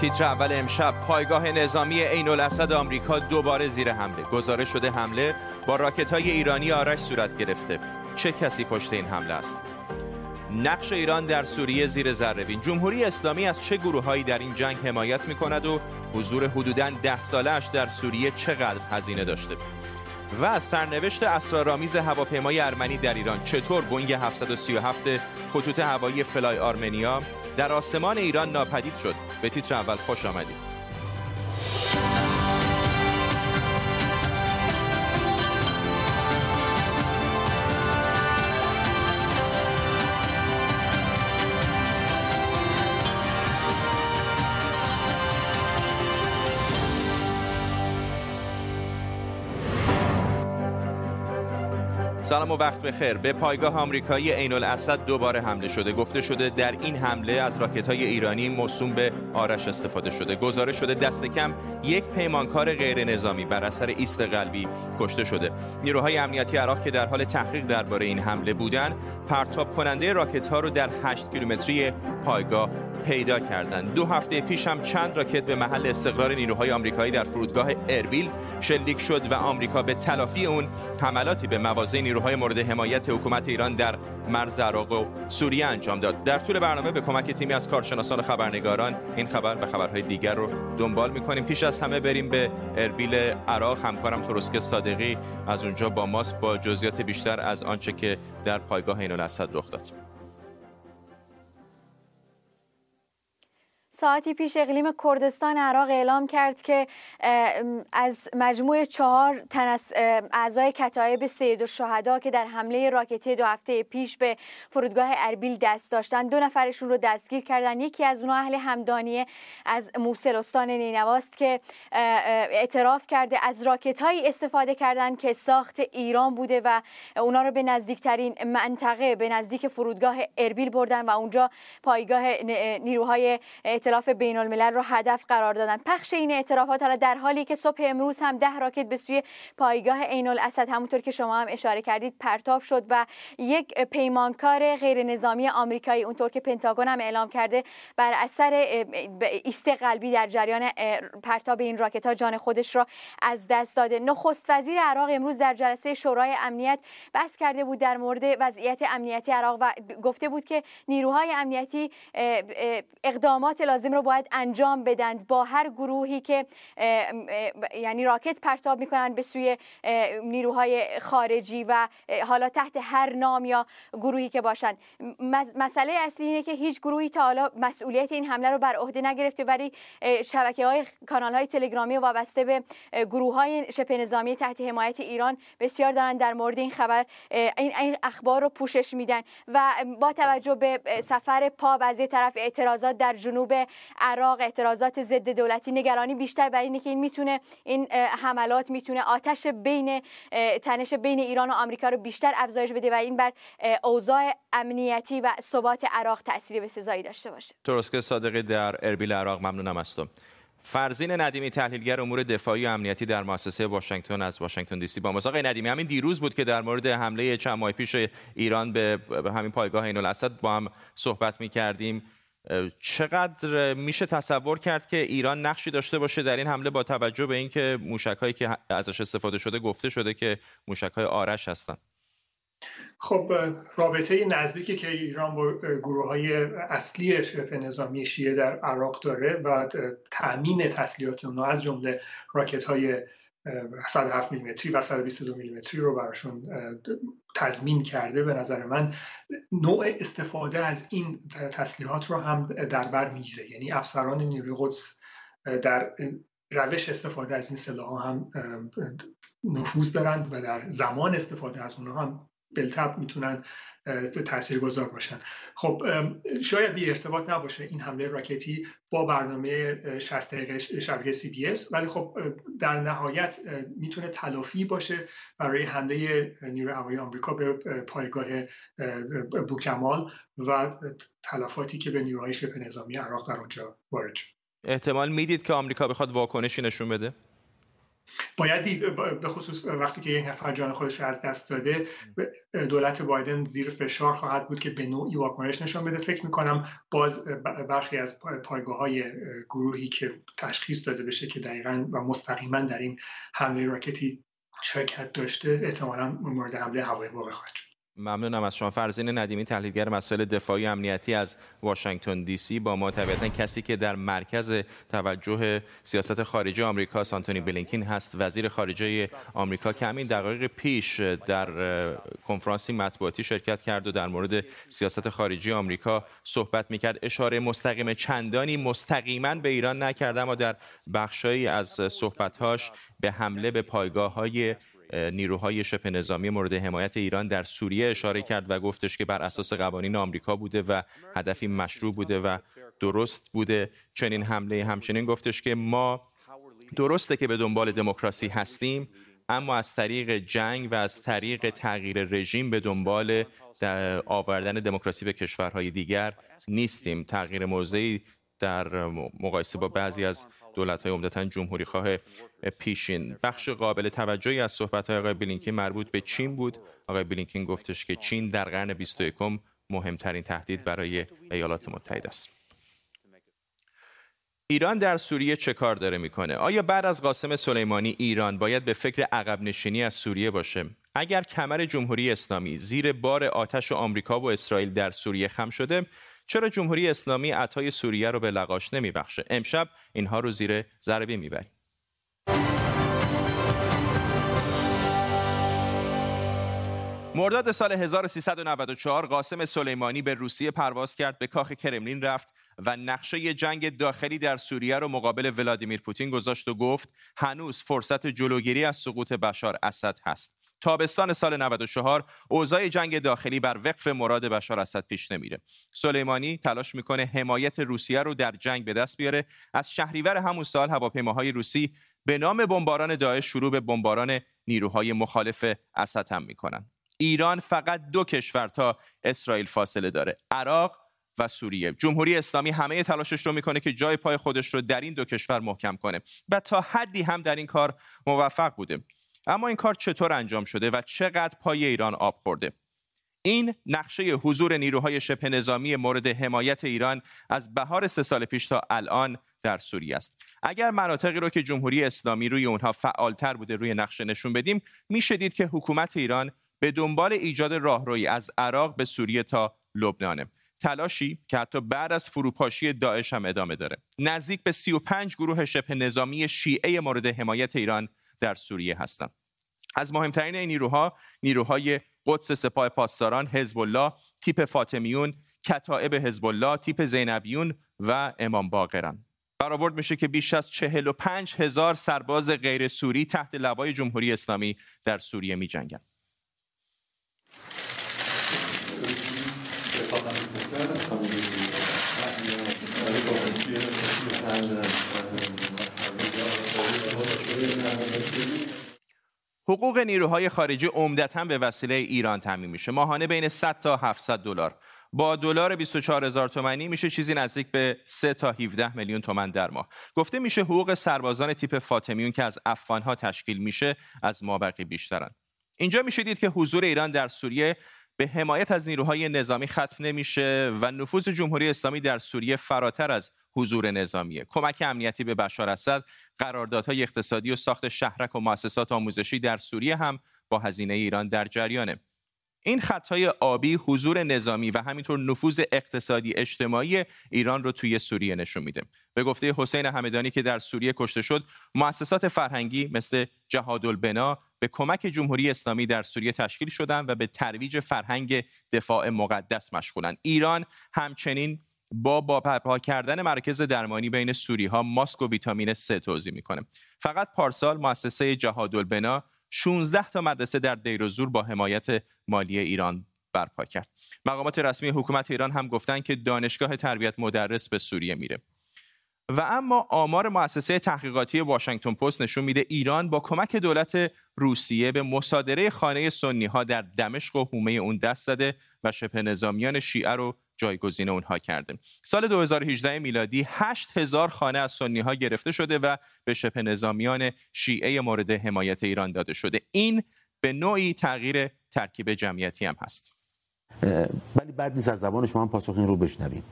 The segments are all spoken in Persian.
تیتر اول امشب پایگاه نظامی عین الاسد آمریکا دوباره زیر حمله. گزارش شده حمله با راکت های ایرانی آرش صورت گرفته. چه کسی پشت این حمله است؟ نقش ایران در سوریه زیر ذرهبین جمهوری اسلامی از چه گروههایی در این جنگ حمایت می کند و حضور حدوداً ده سالش در سوریه چقدر هزینه داشته؟ و سرنوشت اسرارآمیز هواپیمای ارمنی در ایران. چطور بوینگ 737 خطوط هوایی فلای آرمنیا در آسمان ایران ناپدید شد. به تیتر اول خوش آمدید. سلام و وقت بخیر. به پایگاه آمریکایی عین الاسد دوباره حمله شده. گفته شده در این حمله از راکت های ایرانی موسوم به آرش استفاده شده. گزارش شده دست کم یک پیمانکار غیر نظامی بر اثر ایست قلبی کشته شده. نیروهای امنیتی عراق که در حال تحقیق درباره این حمله بودند پرتاب کننده راکت ها رو در 8 کیلومتری پایگاه پیدا کردند. دو هفته پیش هم چند راکت به محل استقرار نیروهای آمریکایی در فرودگاه اربیل شلیک شد و آمریکا به تلافی اون حملاتی به مواضع نیروهای مورد حمایت حکومت ایران در مرز عراق و سوریه انجام داد. در طول برنامه به کمک تیمی از کارشناسان و خبرنگاران این خبر و خبرهای دیگر رو دنبال می‌کنیم. پیش از همه بریم به اربیل عراق. همکارم ترسک صادقی از اونجا با ماست با جزئیات بیشتر از آنچه که در پایگاه این رخ داد. ساعتی پیش اقلیم کردستان عراق اعلام کرد که از مجموع چهار تن اعضای کتایب سید و شهدا که در حمله راکتی دو هفته پیش به فرودگاه اربیل دست داشتن دو نفرشون رو دستگیر کردن. یکی از اونها اهل همدانیه از موسل استان نینواست که اعتراف کرده از راکت هایی استفاده کردن که ساخت ایران بوده و اونا رو به نزدیکترین منطقه به نزدیک فرودگاه اربیل بردن و اونجا پایگاه نیروهای اطلاف بین الملل رو هدف قرار دادن. پخش این اعترافات حالا در حالی که صبح امروز هم ده راکت به سوی پایگاه عین الاسد همونطور که شما هم اشاره کردید پرتاب شد و یک پیمانکار غیر نظامی آمریکایی اونطور که پنتاگون هم اعلام کرده بر اثر ایست قلبی در جریان پرتاب این راکت ها جان خودش را از دست داده. نخست وزیر عراق امروز در جلسه شورای امنیت بحث کرده بود در مورد وضعیت امنیتی عراق و گفته بود که نیروهای امنیتی اقدامات لازم رو باید انجام بدند با هر گروهی که یعنی راکت پرتاب می‌کنند به سوی نیروهای خارجی و حالا تحت هر نام یا گروهی که باشند. مسئله اصلی اینه که هیچ گروهی تا حالا مسئولیت این حمله رو بر عهده نگرفته ولی شبکه های کانال های تلگرامی وابسته به گروه های شبه نظامی تحت حمایت ایران بسیار دارن در مورد این خبر این اخبار رو پوشش میدن و با توجه به سفر پا از طرف اعتراضات در جنوب عراق اعتراضات ضد دولتی. نگرانی بیشتر بر اینه که این می‌تونه این حملات می‌تونه آتش بین تنش بین ایران و آمریکا رو بیشتر افزایش بده و این بر اوضاع امنیتی و ثبات عراق تاثیر بسزایی داشته باشه. ترسک صادقی در اربیل عراق ممنونم از تو. فرزین ندیمی تحلیلگر امور دفاعی و امنیتی در مؤسسه واشنگتن از واشنگتن دی سی. با ما آقای ندیمی همین دیروز بود که در مورد حمله چند ماه پیش ایران به همین پایگاه عین الاسد با هم صحبت می کردیم چقدر میشه تصور کرد که ایران نقشی داشته باشه در این حمله با توجه به اینکه موشکهایی که ازش استفاده شده گفته شده که موشکهای آرش هستند خب رابطه نزدیکی که ایران با گروه های اصلی شبه نظامی شیعه در عراق داره و تأمین تسلیحات اونها از جمله راکت های 107 میلیمتری و 122 میلیمتری رو براشون تضمین کرده به نظر من نوع استفاده از این تسلیحات رو هم در بر می‌گیره. یعنی افسران نیروی قدس در روش استفاده از این سلاح هم نفوذ دارند و در زمان استفاده از اونها هم بلتب می‌تونن گذار باشن. خب شاید بی ارتباط نباشه این حمله راکتی با برنامه 60 دقیقه شبکه سی بی اس ولی خب در نهایت می‌تونه تلافی باشه برای حمله نیروی هوایی آمریکا به پایگاه بوکمال و تلفاتی که به نیروهای شبه نظامی عراق در اونجا وارد احتمال می‌دید که آمریکا بخواد واکنشی نشون بده؟ باید دید به خصوص وقتی که یک نفر جان خودش رو از دست داده دولت بایدن زیر فشار خواهد بود که به نوعی واکنش نشان بده. فکر می‌کنم باز برخی از پایگاه های گروهی که تشخیص داده بشه که دقیقا و مستقیما در این حمله راکتی شرکت داشته احتمالا مورد حمله هوایی واقع خواهد ممنونم از شما. فرزین ندیمی تحلیلگر مسائل دفاعی امنیتی از واشنگتن دی سی. با ما طبیعتا کسی که در مرکز توجه سیاست خارجی آمریکا آنتونی بلینکین هست. وزیر خارجه آمریکا که همین دقایق پیش در کنفرانسی مطبوعاتی شرکت کرد و در مورد سیاست خارجی آمریکا صحبت می‌کرد. اشاره مستقیم چندانی مستقیما به ایران نکرد اما در بخشایی از صحبتهاش به حمله به پایگاه های نیروهای شبه نظامی مورد حمایت ایران در سوریه اشاره کرد و گفتش که بر اساس قوانین آمریکا بوده و هدفی مشروع بوده و درست بوده. چنین حمله همچنین گفتش که ما درسته که به دنبال دموکراسی هستیم اما از طریق جنگ و از طریق تغییر رژیم به دنبال آوردن دموکراسی به کشورهای دیگر نیستیم. تغییر موضعی در مقایسه با بعضی از دولت های عمدتا جمهوری خواه پیشین بخش قابل توجهی از صحبت های آقای بلینکین مربوط به چین بود آقای بلینکین گفتش که چین در قرن 21 مهمترین تهدید برای ایالات متحده است ایران در سوریه چه کار داره می‌کنه؟ آیا بعد از قاسم سلیمانی ایران باید به فکر عقب نشینی از سوریه باشه؟ اگر کمر جمهوری اسلامی زیر بار آتش آمریکا و اسرائیل در سوریه خم شده چرا جمهوری اسلامی عطای سوریه رو به لقاش نمیبخشه؟ امشب اینها رو زیر ضربه می‌بریم. مرداد سال 1394 قاسم سلیمانی به روسیه پرواز کرد به کاخ کرملین رفت و نقشه جنگ داخلی در سوریه رو مقابل ولادیمیر پوتین گذاشت و گفت هنوز فرصت جلوگیری از سقوط بشار اسد هست. تابستان سال 94 اوضاع جنگ داخلی بر وقف مراد بشار اسد پیش نمیره. سلیمانی تلاش می‌کنه حمایت روسیه رو در جنگ به دست بیاره. از شهریور همون سال هواپیماهای روسی به نام بمباران داعش شروع به بمباران نیروهای مخالف اسد هم می‌کنن. ایران فقط دو کشور تا اسرائیل فاصله داره عراق و سوریه. جمهوری اسلامی همه تلاشش رو می‌کنه که جای پای خودش رو در این دو کشور محکم کنه و تا حدی هم در این کار موفق بوده. اما این کار چطور انجام شده و چقدر پای ایران آب خورده؟ این نقشه حضور نیروهای شبه نظامی مورد حمایت ایران از بهار سه سال پیش تا الان در سوریه است. اگر مناطقی رو که جمهوری اسلامی روی اونها فعالتر بوده روی نقشه نشون بدیم میشه دید که حکومت ایران به دنبال ایجاد راهروی از عراق به سوریه تا لبنانه. تلاشی که حتی بعد از فروپاشی داعش هم ادامه داره. نزدیک به 35 گروه شبه نظامی شیعه مورد حمایت ایران در سوریه هستند از مهمترین این نیروها نیروهای قدس سپاه پاسداران حزب الله تیپ فاطمیون کتائب حزب الله تیپ زینبیون و امام باقرن برآورد میشه که بیش از 45 هزار سرباز غیر سوری تحت لوای جمهوری اسلامی در سوریه می جنگن. حقوق نیروهای خارجی عمدتا به وسیله ایران تامین میشه. ماهانه بین 100 تا 700 دلار. با دلار 24 هزار تومانی میشه چیزی نزدیک به 3 تا 17 میلیون تومن در ماه. گفته میشه حقوق سربازان تیپ فاطمیون که از افغانها تشکیل میشه از مابقی بیشترن. اینجا میشه دید که حضور ایران در سوریه به حمایت از نیروهای نظامی ختم نمیشه و نفوذ جمهوری اسلامی در سوریه فراتر از حضور نظامیه. کمک امنیتی به بشار اسد قراردادهای اقتصادی و ساخت شهرک و مؤسسات آموزشی در سوریه هم با هزینه ایران در جریانه. این خطهای آبی حضور نظامی و همینطور نفوذ اقتصادی اجتماعی ایران رو توی سوریه نشون میده. به گفته حسین همدانی که در سوریه کشته شد مؤسسات فرهنگی مثل جهاد البنا به کمک جمهوری اسلامی در سوریه تشکیل شدن و به ترویج فرهنگ دفاع مقدس مشغولن. ایران همچنین با با کردن مرکز درمانی بین سوری ها ماسک و ویتامین C توضیح می‌کنه. فقط پارسال مؤسسه جهاد البنا 16 تا مدرسه در دیروزور با حمایت مالی ایران برپا کرد. مقامات رسمی حکومت ایران هم گفتند که دانشگاه تربیت مدرس به سوریه میره. و اما آمار مؤسسه تحقیقاتی واشنگتن پست نشون میده ایران با کمک دولت روسیه به مصادره خانه سنی ها در دمشق و حومه اون دست زده و شبه نظامیان شیعه رو جایگزین اونها کرده سال 2018 میلادی 8000 خانه از سنی ها گرفته شده و به شبه نظامیان شیعه مورد حمایت ایران داده شده. این به نوعی تغییر ترکیب جمعیتی هم هست. ولی بعد نیست از زبان شما پاسخ این رو بشنویم.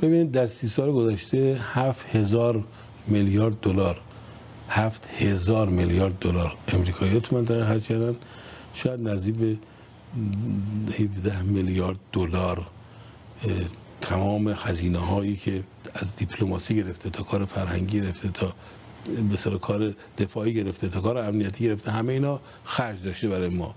ببینید در سی سال گذشته 7000 میلیارد دلار هفت هزار میلیارد دلار امریکایی تو منطقه خرج کردن. شاید نزدیک به 17 میلیارد دلار تمام خزینه هایی که از دیپلماسی گرفته تا کار فرهنگی گرفته تا مثلا کار دفاعی گرفته تا کار امنیتی گرفته همه اینا خرج داشته برای ما.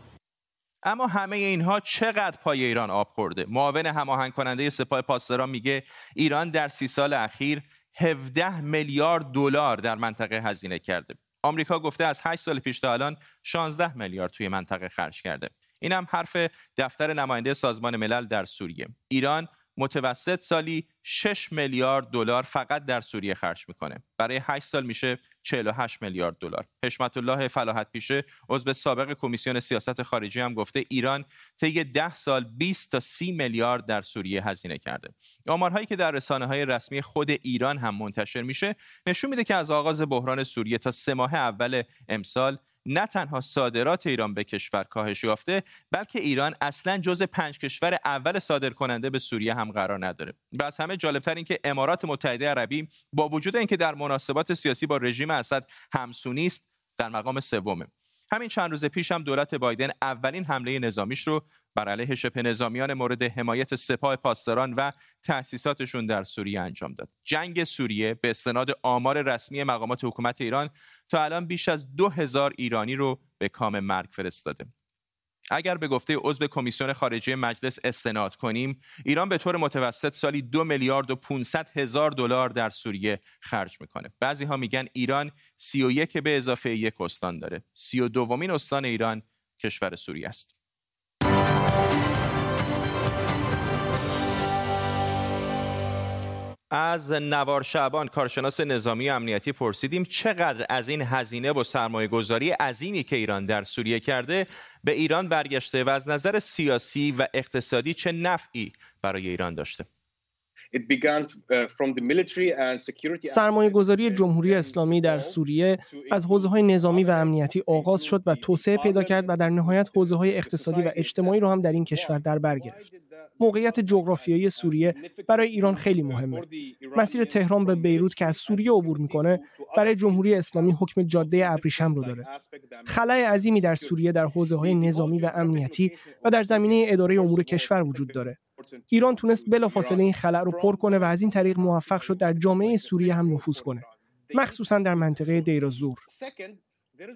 اما همه اینها چقدر پای ایران آب خورده؟ معاون هماهنگ کننده سپاه پاسداران میگه ایران در سی سال اخیر 17 میلیارد دلار در منطقه هزینه کرده. آمریکا گفته از 8 سال پیش تا الان 16 میلیارد توی منطقه خرج کرده. این هم حرف دفتر نماینده سازمان ملل در سوریه. ایران متوسط سالی 6 میلیارد دلار فقط در سوریه خرج می‌کنه. برای 8 سال میشه 48 میلیارد دلار. حشمت الله فلاحت پیشه عضو سابق کمیسیون سیاست خارجی هم گفته ایران طی 10 سال 20 تا 30 میلیارد در سوریه هزینه کرده. آمارهایی که در رسانه های رسمی خود ایران هم منتشر میشه نشون میده که از آغاز بحران سوریه تا سه ماه اول امسال نه تنها صادرات ایران به کشور کاهش یافته بلکه ایران اصلا جز پنج کشور اول صادر کننده به سوریه هم قرار نداره و از همه جالبتر این که امارات متحده عربی با وجود اینکه در مناسبات سیاسی با رژیم اسد همسونی است در مقام سومه همین چند روز پیش هم دولت بایدن اولین حمله نظامیش رو بر علیه شبه نظامیان مورد حمایت سپاه پاسداران و تأسیساتشون در سوریه انجام داد. جنگ سوریه به استناد آمار رسمی مقامات حکومت ایران تا الان بیش از دو هزار ایرانی رو به کام مرگ فرستاده. اگر به گفته عضو کمیسیون خارجه مجلس استناد کنیم ایران به طور متوسط سالی دو میلیارد و 500 هزار دلار در سوریه خرج می‌کنه. بعضی ها میگن ایران 31 به اضافه یک استان داره. 32 مین استان ایران کشور سوریه است. از نوار شعبان کارشناس نظامی امنیتی پرسیدیم چقدر از این هزینه و سرمایه گذاری عظیمی که ایران در سوریه کرده به ایران برگشته و از نظر سیاسی و اقتصادی چه نفعی برای ایران داشته سرمایه گذاری جمهوری اسلامی در سوریه از حوزه های نظامی و امنیتی آغاز شد و توسعه پیدا کرد و در نهایت حوزه های اقتصادی و اجتماعی رو هم در این کشور در بر گرفت. موقعیت جغرافیایی سوریه برای ایران خیلی مهمه. مسیر تهران به بیروت که از سوریه عبور می‌کنه برای جمهوری اسلامی حکم جاده ابریشم رو داره. خلای عظیمی در سوریه در حوزه های نظامی و امنیتی و در زمینه اداره امور کشور وجود داره. ایران تونست بلافاصله این خلع رو پر کنه و از این طریق موفق شد در جامعه سوریه هم نفوذ کنه مخصوصا در منطقه دیر زور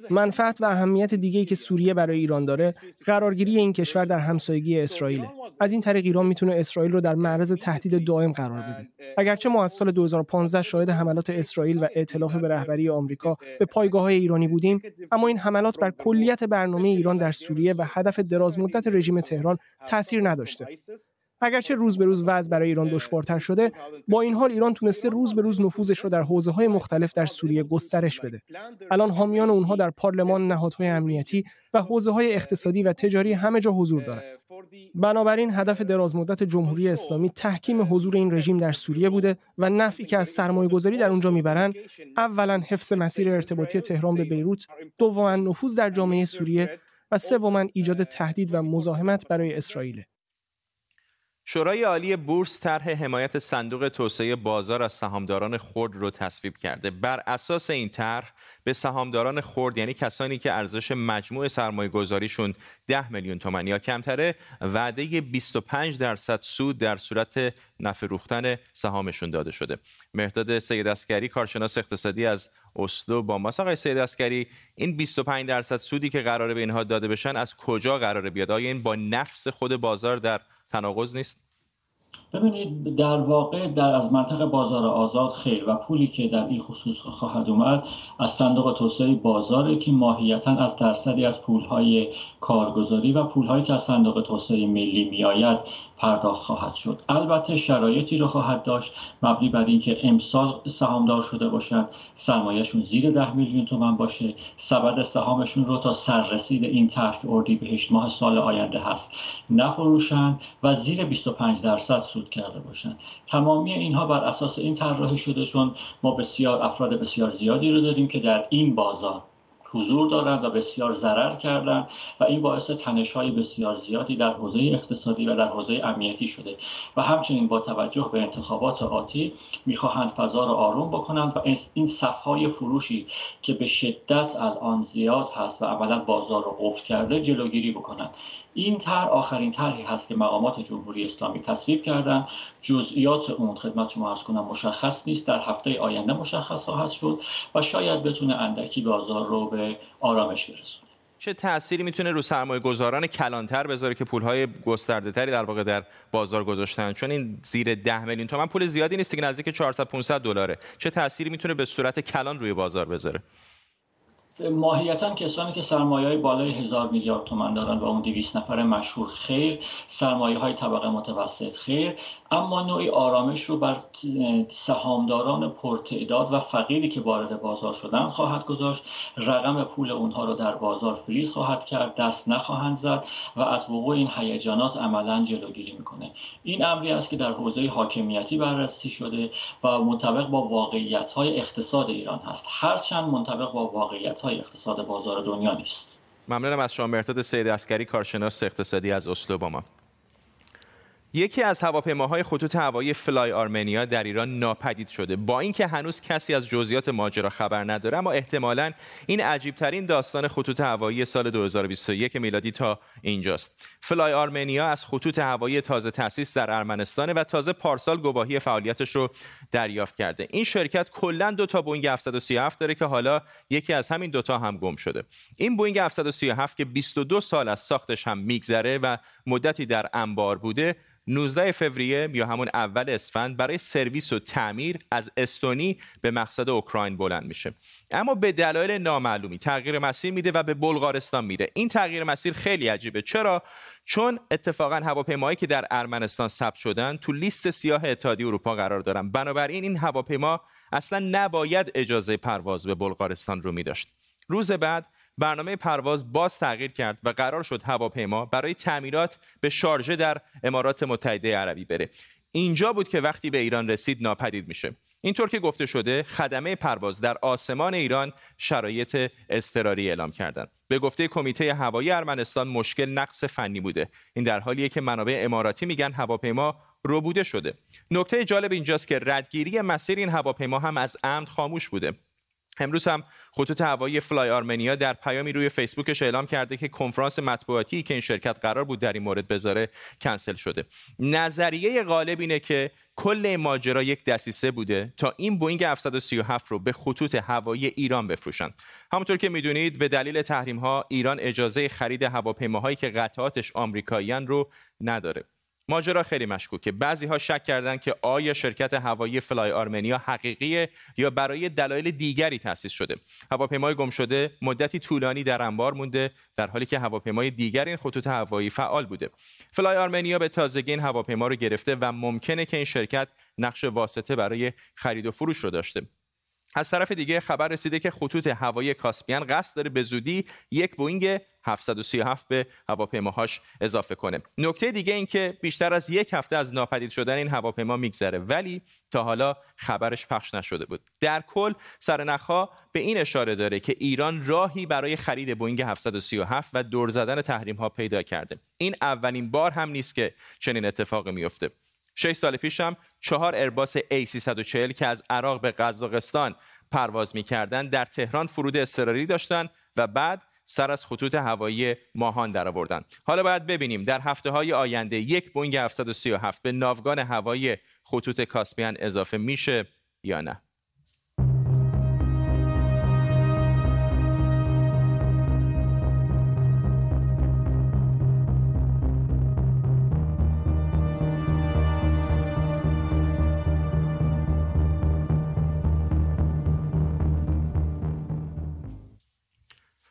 منفعت و اهمیت دیگه که سوریه برای ایران داره قرارگیری این کشور در همسایگی اسرائیل از این طریق ایران می‌تونه اسرائیل رو در معرض تهدید دائم قرار بده. اگرچه ما از سال 2015 شاهد حملات اسرائیل و ائتلاف به رهبری آمریکا به پایگاه های ایرانی بودیم اما این حملات بر کلیت برنامه ایران در سوریه و هدف درازمدت رژیم تهران تاثیر نداشته. اگرچه روز به روز وضع برای ایران دشوارتر شده با این حال ایران تونسته روز به روز نفوذش رو در حوزه های مختلف در سوریه گسترش بده. الان حامیان اونها در پارلمان نهادهای امنیتی و حوزه های اقتصادی و تجاری همه جا حضور دارند بنابراین هدف درازمدت جمهوری اسلامی تحکیم حضور این رژیم در سوریه بوده و نفعی که از سرمایه گذاری در اونجا می‌برند اولا حفظ مسیر ارتباطی تهران به بیروت دوما نفوذ در جامعه سوریه و سوما ایجاد تهدید و مزاحمت برای اسرائیل. شورای عالی بورس طرح حمایت صندوق توسعه بازار از سهامداران خرد رو تصویب کرده. بر اساس این طرح به سهامداران خرد یعنی کسانی که ارزش مجموع سرمایه گذاریشون 10 میلیون تومانی یا کمتره وعده 25 درصد سود در صورت نفروختن سهامشون داده شده. مهرداد سید عسگری کارشناس اقتصادی از اسلو با ماست. آقای سید عسگری این 25 درصد سودی که قراره به اینها داده بشن از کجا قراره بیاد؟ آیا این با نفس خود بازار در تناقض نیست؟ ببینید در واقع در از منطق بازار آزاد خیر و پولی که در این خصوص خواهد اومد از صندوق توسعه بازاره که ماهیتا از درصدی از پولهای کارگزاری و پولهایی که از صندوق توسعه ملی میآید پرداخت خواهد شد. البته شرایطی رو خواهد داشت مبنی بر اینکه امسال سهامدار شده باشند سرمایهشون زیر ده میلیون تومن باشه. سبد سهامشون رو تا سررسید این طرح اردی بهشت ماه سال آینده هست نفروشند و زیر 25 درصد سود کرده باشند تمامی اینها بر اساس این طراحی شده چون ما بسیار افراد بسیار زیادی رو داریم که در این بازار حضور دارند و بسیار ضرر کردند و این باعث تنش های بسیار زیادی در حوزه اقتصادی و در حوزه امنیتی شده و همچنین با توجه به انتخابات آتی می‌خواهند فضا را آروم بکنند و این صفهای فروشی که به شدت الان زیاد هست و عملا بازار رو قفل کرده جلوگیری بکنند. این طرح آخرین طرحی هست که مقامات جمهوری اسلامی تصویب کردن. جزئیات اون خدمت شما ارز کنم مشخص نیست. در هفته آینده مشخص خواهد شد و شاید بتونه اندکی بازار رو به آرامش برسونه. چه تأثیری می‌تونه رو سرمایه گذاران کلانتر بذاره که پولهای گسترده تری در واقع در بازار گذاشتن؟ چون این زیر 10 میلیون تومن پول زیادی نیست که نزدیک 400 500 دلاره. چه تأثیری می‌تونه به صورت کلان روی بازار بذاره؟ ماهیتا کسانی که سرمایه های بالای هزار میلیارد تومن دارن و اون دویست نفر مشهور خیر سرمایه های طبقه متوسط خیر اما نوعی آرامش رو بر سهامداران پرتعداد و فقیری که وارد بازار شدن خواهد گذاشت. رقم پول اونها رو در بازار فریز خواهد کرد دست نخواهند زد و از وقوع این هیجانات عملا جلوگیری می‌کنه. این امری است که در حوزه حاکمیتی بررسی شده و منطبق با واقعیت های اقتصاد ایران هست. هرچند منطبق با واقعیت های اقتصاد بازار دنیا نیست. ممنونم از شما مهرداد سید عسگری کارشناس اقتصادی از اسلو با ما. یکی از هواپیماهای خطوط هوایی Fly Armenia در ایران ناپدید شده. با اینکه هنوز کسی از جزئیات ماجرا خبر نداره اما احتمالا این عجیبترین داستان خطوط هوایی سال 2021 میلادی تا اینجاست. Fly Armenia از خطوط هوایی تازه تأسیس در ارمنستان و تازه پارسال گواهی فعالیتش رو دریافت کرده. این شرکت کلا دو تا بوینگ 737 داره که حالا یکی از همین دوتا هم گم شده. این بوینگ 737 که 22 سال از ساختش هم میگذره و مدتی در انبار بوده. 19 فوریه یا همون اول اسفند برای سرویس و تعمیر از استونی به مقصد اوکراین بلند میشه. اما به دلایل نامعلومی تغییر مسیر میده و به بلغارستان میره. این تغییر مسیر خیلی عجیبه. چرا؟ چون اتفاقا هواپیمایی که در ارمنستان ثبت شدن تو لیست سیاه اتحادیه اروپا قرار دارن. بنابراین این هواپیما اصلا نباید اجازه پرواز به بلغارستان رو میداشت. روز بعد برنامه پرواز باز تغییر کرد و قرار شد هواپیما برای تعمیرات به شارژه در امارات متحده عربی بره. اینجا بود که وقتی به ایران رسید ناپدید میشه. اینطور که گفته شده خدمه پرواز در آسمان ایران شرایط اضطراری اعلام کردند. به گفته کمیته هوایی ارمنستان مشکل نقص فنی بوده. این در حالیه که منابع اماراتی میگن هواپیما ربوده شده. نکته جالب اینجاست که ردگیری مسیر این هواپیما هم از عمد خاموش بوده. امروز هم خطوط هوایی فلای آرمنیا در پیامی روی فیسبوکش اعلام کرده که کنفرانس مطبوعاتی که این شرکت قرار بود در این مورد بذاره کنسل شده. نظریه غالب اینه که کل ماجرا یک دسیسه بوده تا این بوینگ 737 رو به خطوط هوایی ایران بفروشند همونطور که می‌دونید به دلیل تحریم ها ایران اجازه خرید هواپیماهایی که قطعاتش آمریکاییان رو نداره. ماجرا خیلی مشکوکه. بعضی ها شک کردند که آیا شرکت هوایی فلای آرمنیا حقیقیه یا برای دلایل دیگری تأسیس شده. هواپیمای گم شده مدتی طولانی در انبار مونده در حالی که هواپیمای دیگر این خطوط هوایی فعال بوده. فلای آرمنیا به تازگی این هواپیما رو گرفته و ممکنه که این شرکت نقش واسطه برای خرید و فروش رو داشته. از طرف دیگه خبر رسیده که خطوط هوایی کاسپیان قصد داره به زودی یک بوینگ 737 به هواپیماهاش اضافه کنه. نکته دیگه این که بیشتر از یک هفته از ناپدید شدن این هواپیما میگذره ولی تا حالا خبرش پخش نشده بود. در کل سرنخها به این اشاره داره که ایران راهی برای خرید بوینگ 737 و دور زدن تحریم ها پیدا کرده. این اولین بار هم نیست که چنین اتفاقی میفته شش سال پیش هم چهار ایرباس A340 که از عراق به قزاقستان پرواز می‌کردند در تهران فرود اضطراری داشتند و بعد سر از خطوط هوایی ماهان درآوردن حالا باید ببینیم در هفته های آینده یک بوینگ 737 به ناوگان هوایی خطوط کاسپیان اضافه میشه یا نه.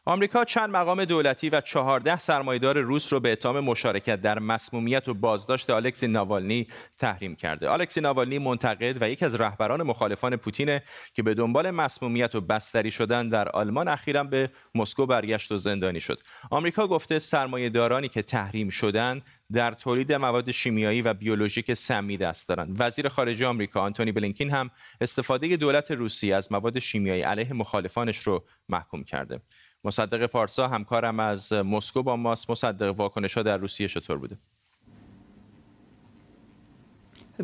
آمریکا چند مقام دولتی و 14 سرمایدار روس رو به اتهام مشارکت در مسمومیت و بازداشت الکسی ناوالنی تحریم کرده. الکسی ناوالنی منتقد و یکی از رهبران مخالفان پوتین که به دنبال مسمومیت و بستری شدن در آلمان اخیرا به مسکو برگشت و زندانی شد. آمریکا گفته سرمایه‌دارانی که تحریم شدن در تولید مواد شیمیایی و بیولوژیک سمی دست دارند. وزیر خارجه آمریکا آنتونی بلینکین هم استفاده دولت روسیه از مواد شیمیایی علیه مخالفانش رو محکوم کرده. مصدق پارسا همکارم از مسکو با ماست. مصدق واکنش ها در روسیه چطور بوده؟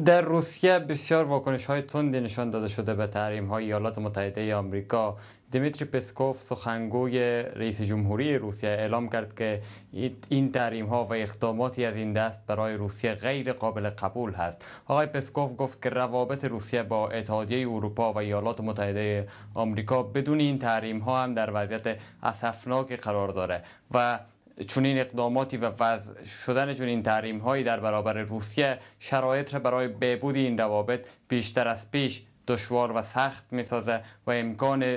در روسیه بسیار واکنش های تندی نشان داده شده به تحریم های ایالات متحده آمریکا دمیتری پسکوف سخنگوی رئیس جمهوری روسیه اعلام کرد که این تحریم ها و اقداماتی از این دست برای روسیه غیر قابل قبول هست. آقای پسکوف گفت که روابط روسیه با اتحادیه اروپا و ایالات متحده آمریکا بدون این تحریم ها هم در وضعیت اسفناک قرار داره و چنین اقداماتی و وضع شدن چنین تحریم هایی در برابر روسیه شرایط را برای بهبود این روابط بیشتر از پیش دشوار و سخت می‌سازه و امکان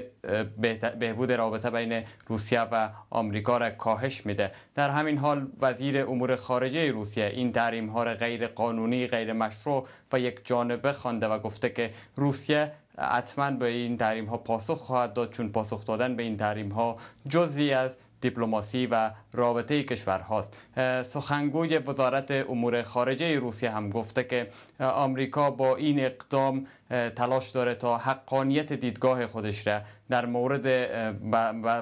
بهبود رابطه بین روسیه و آمریکا را کاهش میده. در همین حال وزیر امور خارجه روسیه این تحریم ها را غیر قانونی غیر مشروع و یک جانبه خوانده و گفته که روسیه حتما به این تحریم ها پاسخ خواهد داد چون پاسخ دادن به این تحریم ها جزی از دیپلماسی و رابطه کشور هاست سخنگوی وزارت امور خارجه روسیه هم گفته که آمریکا با این اقدام تلاش داره تا حقانیت دیدگاه خودش را در مورد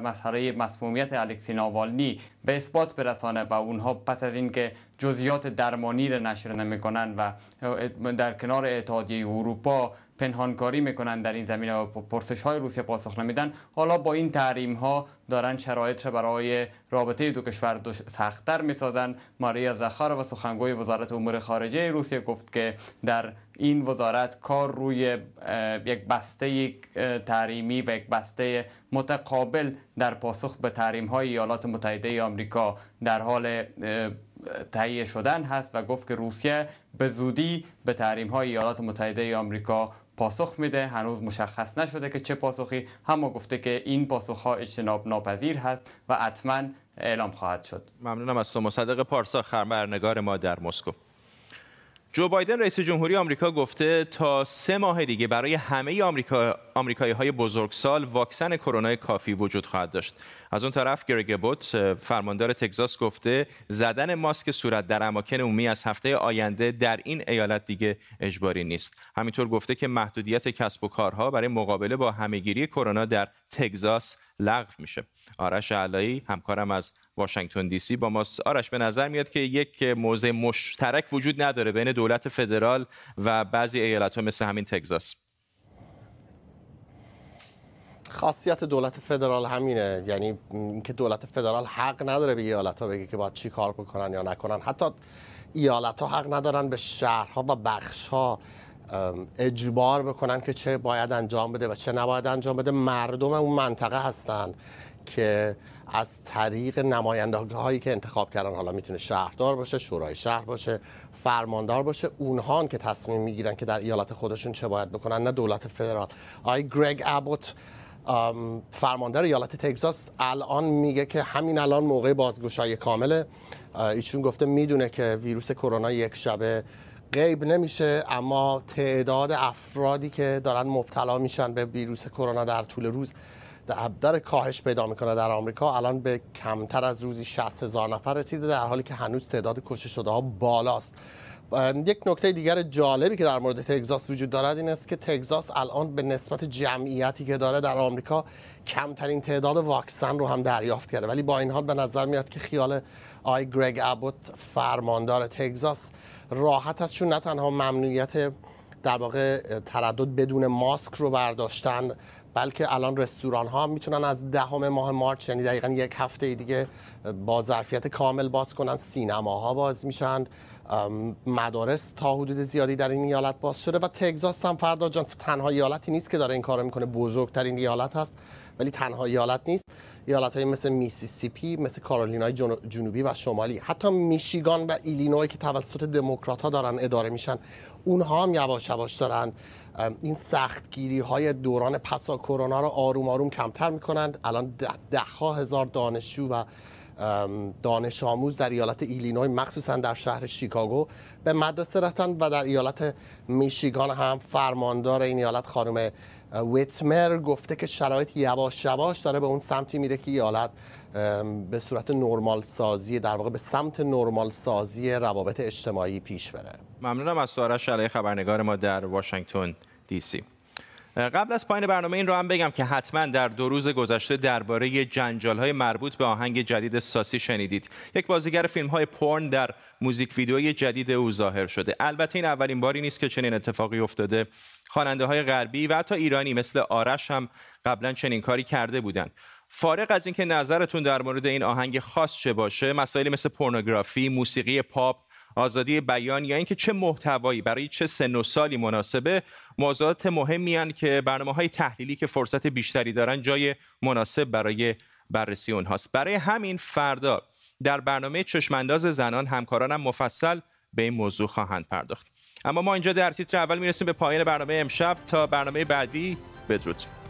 مسئله مسمومیت الکسی ناوالنی به اثبات برسانه و اونها پس از اینکه جزئیات درمانی را نشر نمی‌کنن و در کنار اتحادیه اروپا پنهانکاری می‌کنن در این زمینه و پرسش های روسیه پاسخ نمیدن حالا با این تحریم ها دارن شرایط را برای رابطه دو کشور سختتر می‌سازن. ماریا زخار و سخنگوی وزارت امور خارجه روسیه گفت که در این وزارت کار روی یک بسته تحریمی و یک بسته متقابل در پاسخ به تحریم های ایالات متحده آمریکا در حال تهیه شدن هست و گفت که روسیه به زودی به تحریم های ایالات متحده آمریکا پاسخ میده. هنوز مشخص نشده که چه پاسخی اما گفته که این پاسخ ها اجتناب ناپذیر هست و حتما اعلام خواهد شد. ممنونم از تو. مصدق پارسا خبرنگار ما در مسکو. جو بایدن رئیس جمهوری آمریکا گفته تا سه ماه دیگه برای همه آمریکا آمریکایی های بزرگسال واکسن کرونا کافی وجود خواهد داشت. از اون طرف گرگ بوت فرماندار تگزاس گفته زدن ماسک صورت در اماکن عمومی از هفته آینده در این ایالت دیگه اجباری نیست. همینطور گفته که محدودیت کسب و کارها برای مقابله با همهگیری کرونا در تگزاس لغو میشه. آرش علایی همکارم از واشنگتن دی سی با ما آرش به نظر میاد که یک موضع مشترک وجود نداره بین دولت فدرال و بعضی ایالت ها مثل همین تگزاس. خاصیت دولت فدرال همینه. یعنی اینکه دولت فدرال حق نداره به ایالت ها بگه که باید چی کار بکنن یا نکنن. حتی ایالت ها حق ندارن به شهرها و بخش ها اجبار بکنن که چه باید انجام بده و چه نباید انجام بده. مردم اون منطقه هستن که از طریق نماینده هایی که انتخاب کردن حالا می‌تونه شهردار باشه شورای شهر باشه فرماندار باشه اونها که تصمیم می‌گیرن که در ایالت خودشون چه باید بکنن نه دولت فدرال. آی گرگ ابوت فرماندار ایالت تگزاس الان میگه که همین الان موقع بازگشایی کامله. ایشون گفته می‌دونه که ویروس کرونا یک شبه غیب نمیشه اما تعداد افرادی که دارن مبتلا میشن به ویروس کرونا در طول روز در کاهش پیدا می‌کنه در آمریکا. الان به کمتر از روزی 60 هزار نفر رسیده در حالی که هنوز تعداد کشته شده ها بالاست. یک نکته دیگر جالبی که در مورد تگزاس وجود دارد این است که تگزاس الان به نسبت جمعیتی که داره در آمریکا کمترین تعداد واکسن رو هم دریافت کرده. ولی با این حال به نظر میاد که خیال آی گرگ ابوت فرماندار تگزاس راحت است چون نه تنها ممنوعیت در واقع تردد بدون ماسک رو برداشتن بلکه الان رستوران ها می‌تونن از دهم ماه مارچ یعنی دقیقا یک هفته دیگه با ظرفیت کامل باز کنن سینماها باز میشن. مدارس تا حدود زیادی در این ایالت باز شده و تگزاس هم فردا جان تنها ایالتی نیست که داره این کارو می‌کنه. بزرگترین ایالت هست ولی تنها ایالت نیست. ایالت های مثل میسیسیپی مثل کارولینای جنوبی و شمالی. حتی میشیگان و ایلینوی که توسط دموکرات ها دارن اداره میشن اونها هم یواش یواش دارن این سختگیری های دوران پسا کرونا رو آروم آروم کمتر می‌کنند. الان ده, ها هزار دانشجو و دانش آموز در ایالت ایلینوی مخصوصا در شهر شیکاگو به مدرسه رفتن و در ایالت میشیگان هم فرماندار این ایالت خانم ویتمر گفته که شرایط یواش یواش داره به اون سمتی میره که ایالت به صورت نرمال سازی در واقع به سمت نرمال سازی روابط اجتماعی پیش بره. ممنونم از تو آرش خبرنگار ما در واشنگتن دی سی. قبل از پایین برنامه این رو هم بگم که حتما در دو روز گذشته درباره جنجال های مربوط به آهنگ جدید ساسی شنیدید. یک بازیگر فیلم های پورن در موزیک ویدیوی جدید او ظاهر شده. البته این اولین باری نیست که چنین اتفاقی افتاده. خواننده های غربی و حتی ایرانی مثل آرش هم قبلا چنین کاری کرده بودند. فارغ از اینکه نظرتون در مورد این آهنگ خاص چه باشه مسائلی مثل پورنوگرافی موسیقی پاپ آزادی بیان یا اینکه چه محتوایی برای چه سن و سالی مناسبه موضوعات مهمی که برنامه های تحلیلی که فرصت بیشتری دارن جای مناسب برای بررسی اونهاست. برای همین فردا در برنامه چشمانداز زنان همکارانم مفصل به این موضوع خواهند پرداخت. اما ما اینجا در تیتر اول می‌رسیم به پایان برنامه امشب. تا برنامه بعدی بدرود.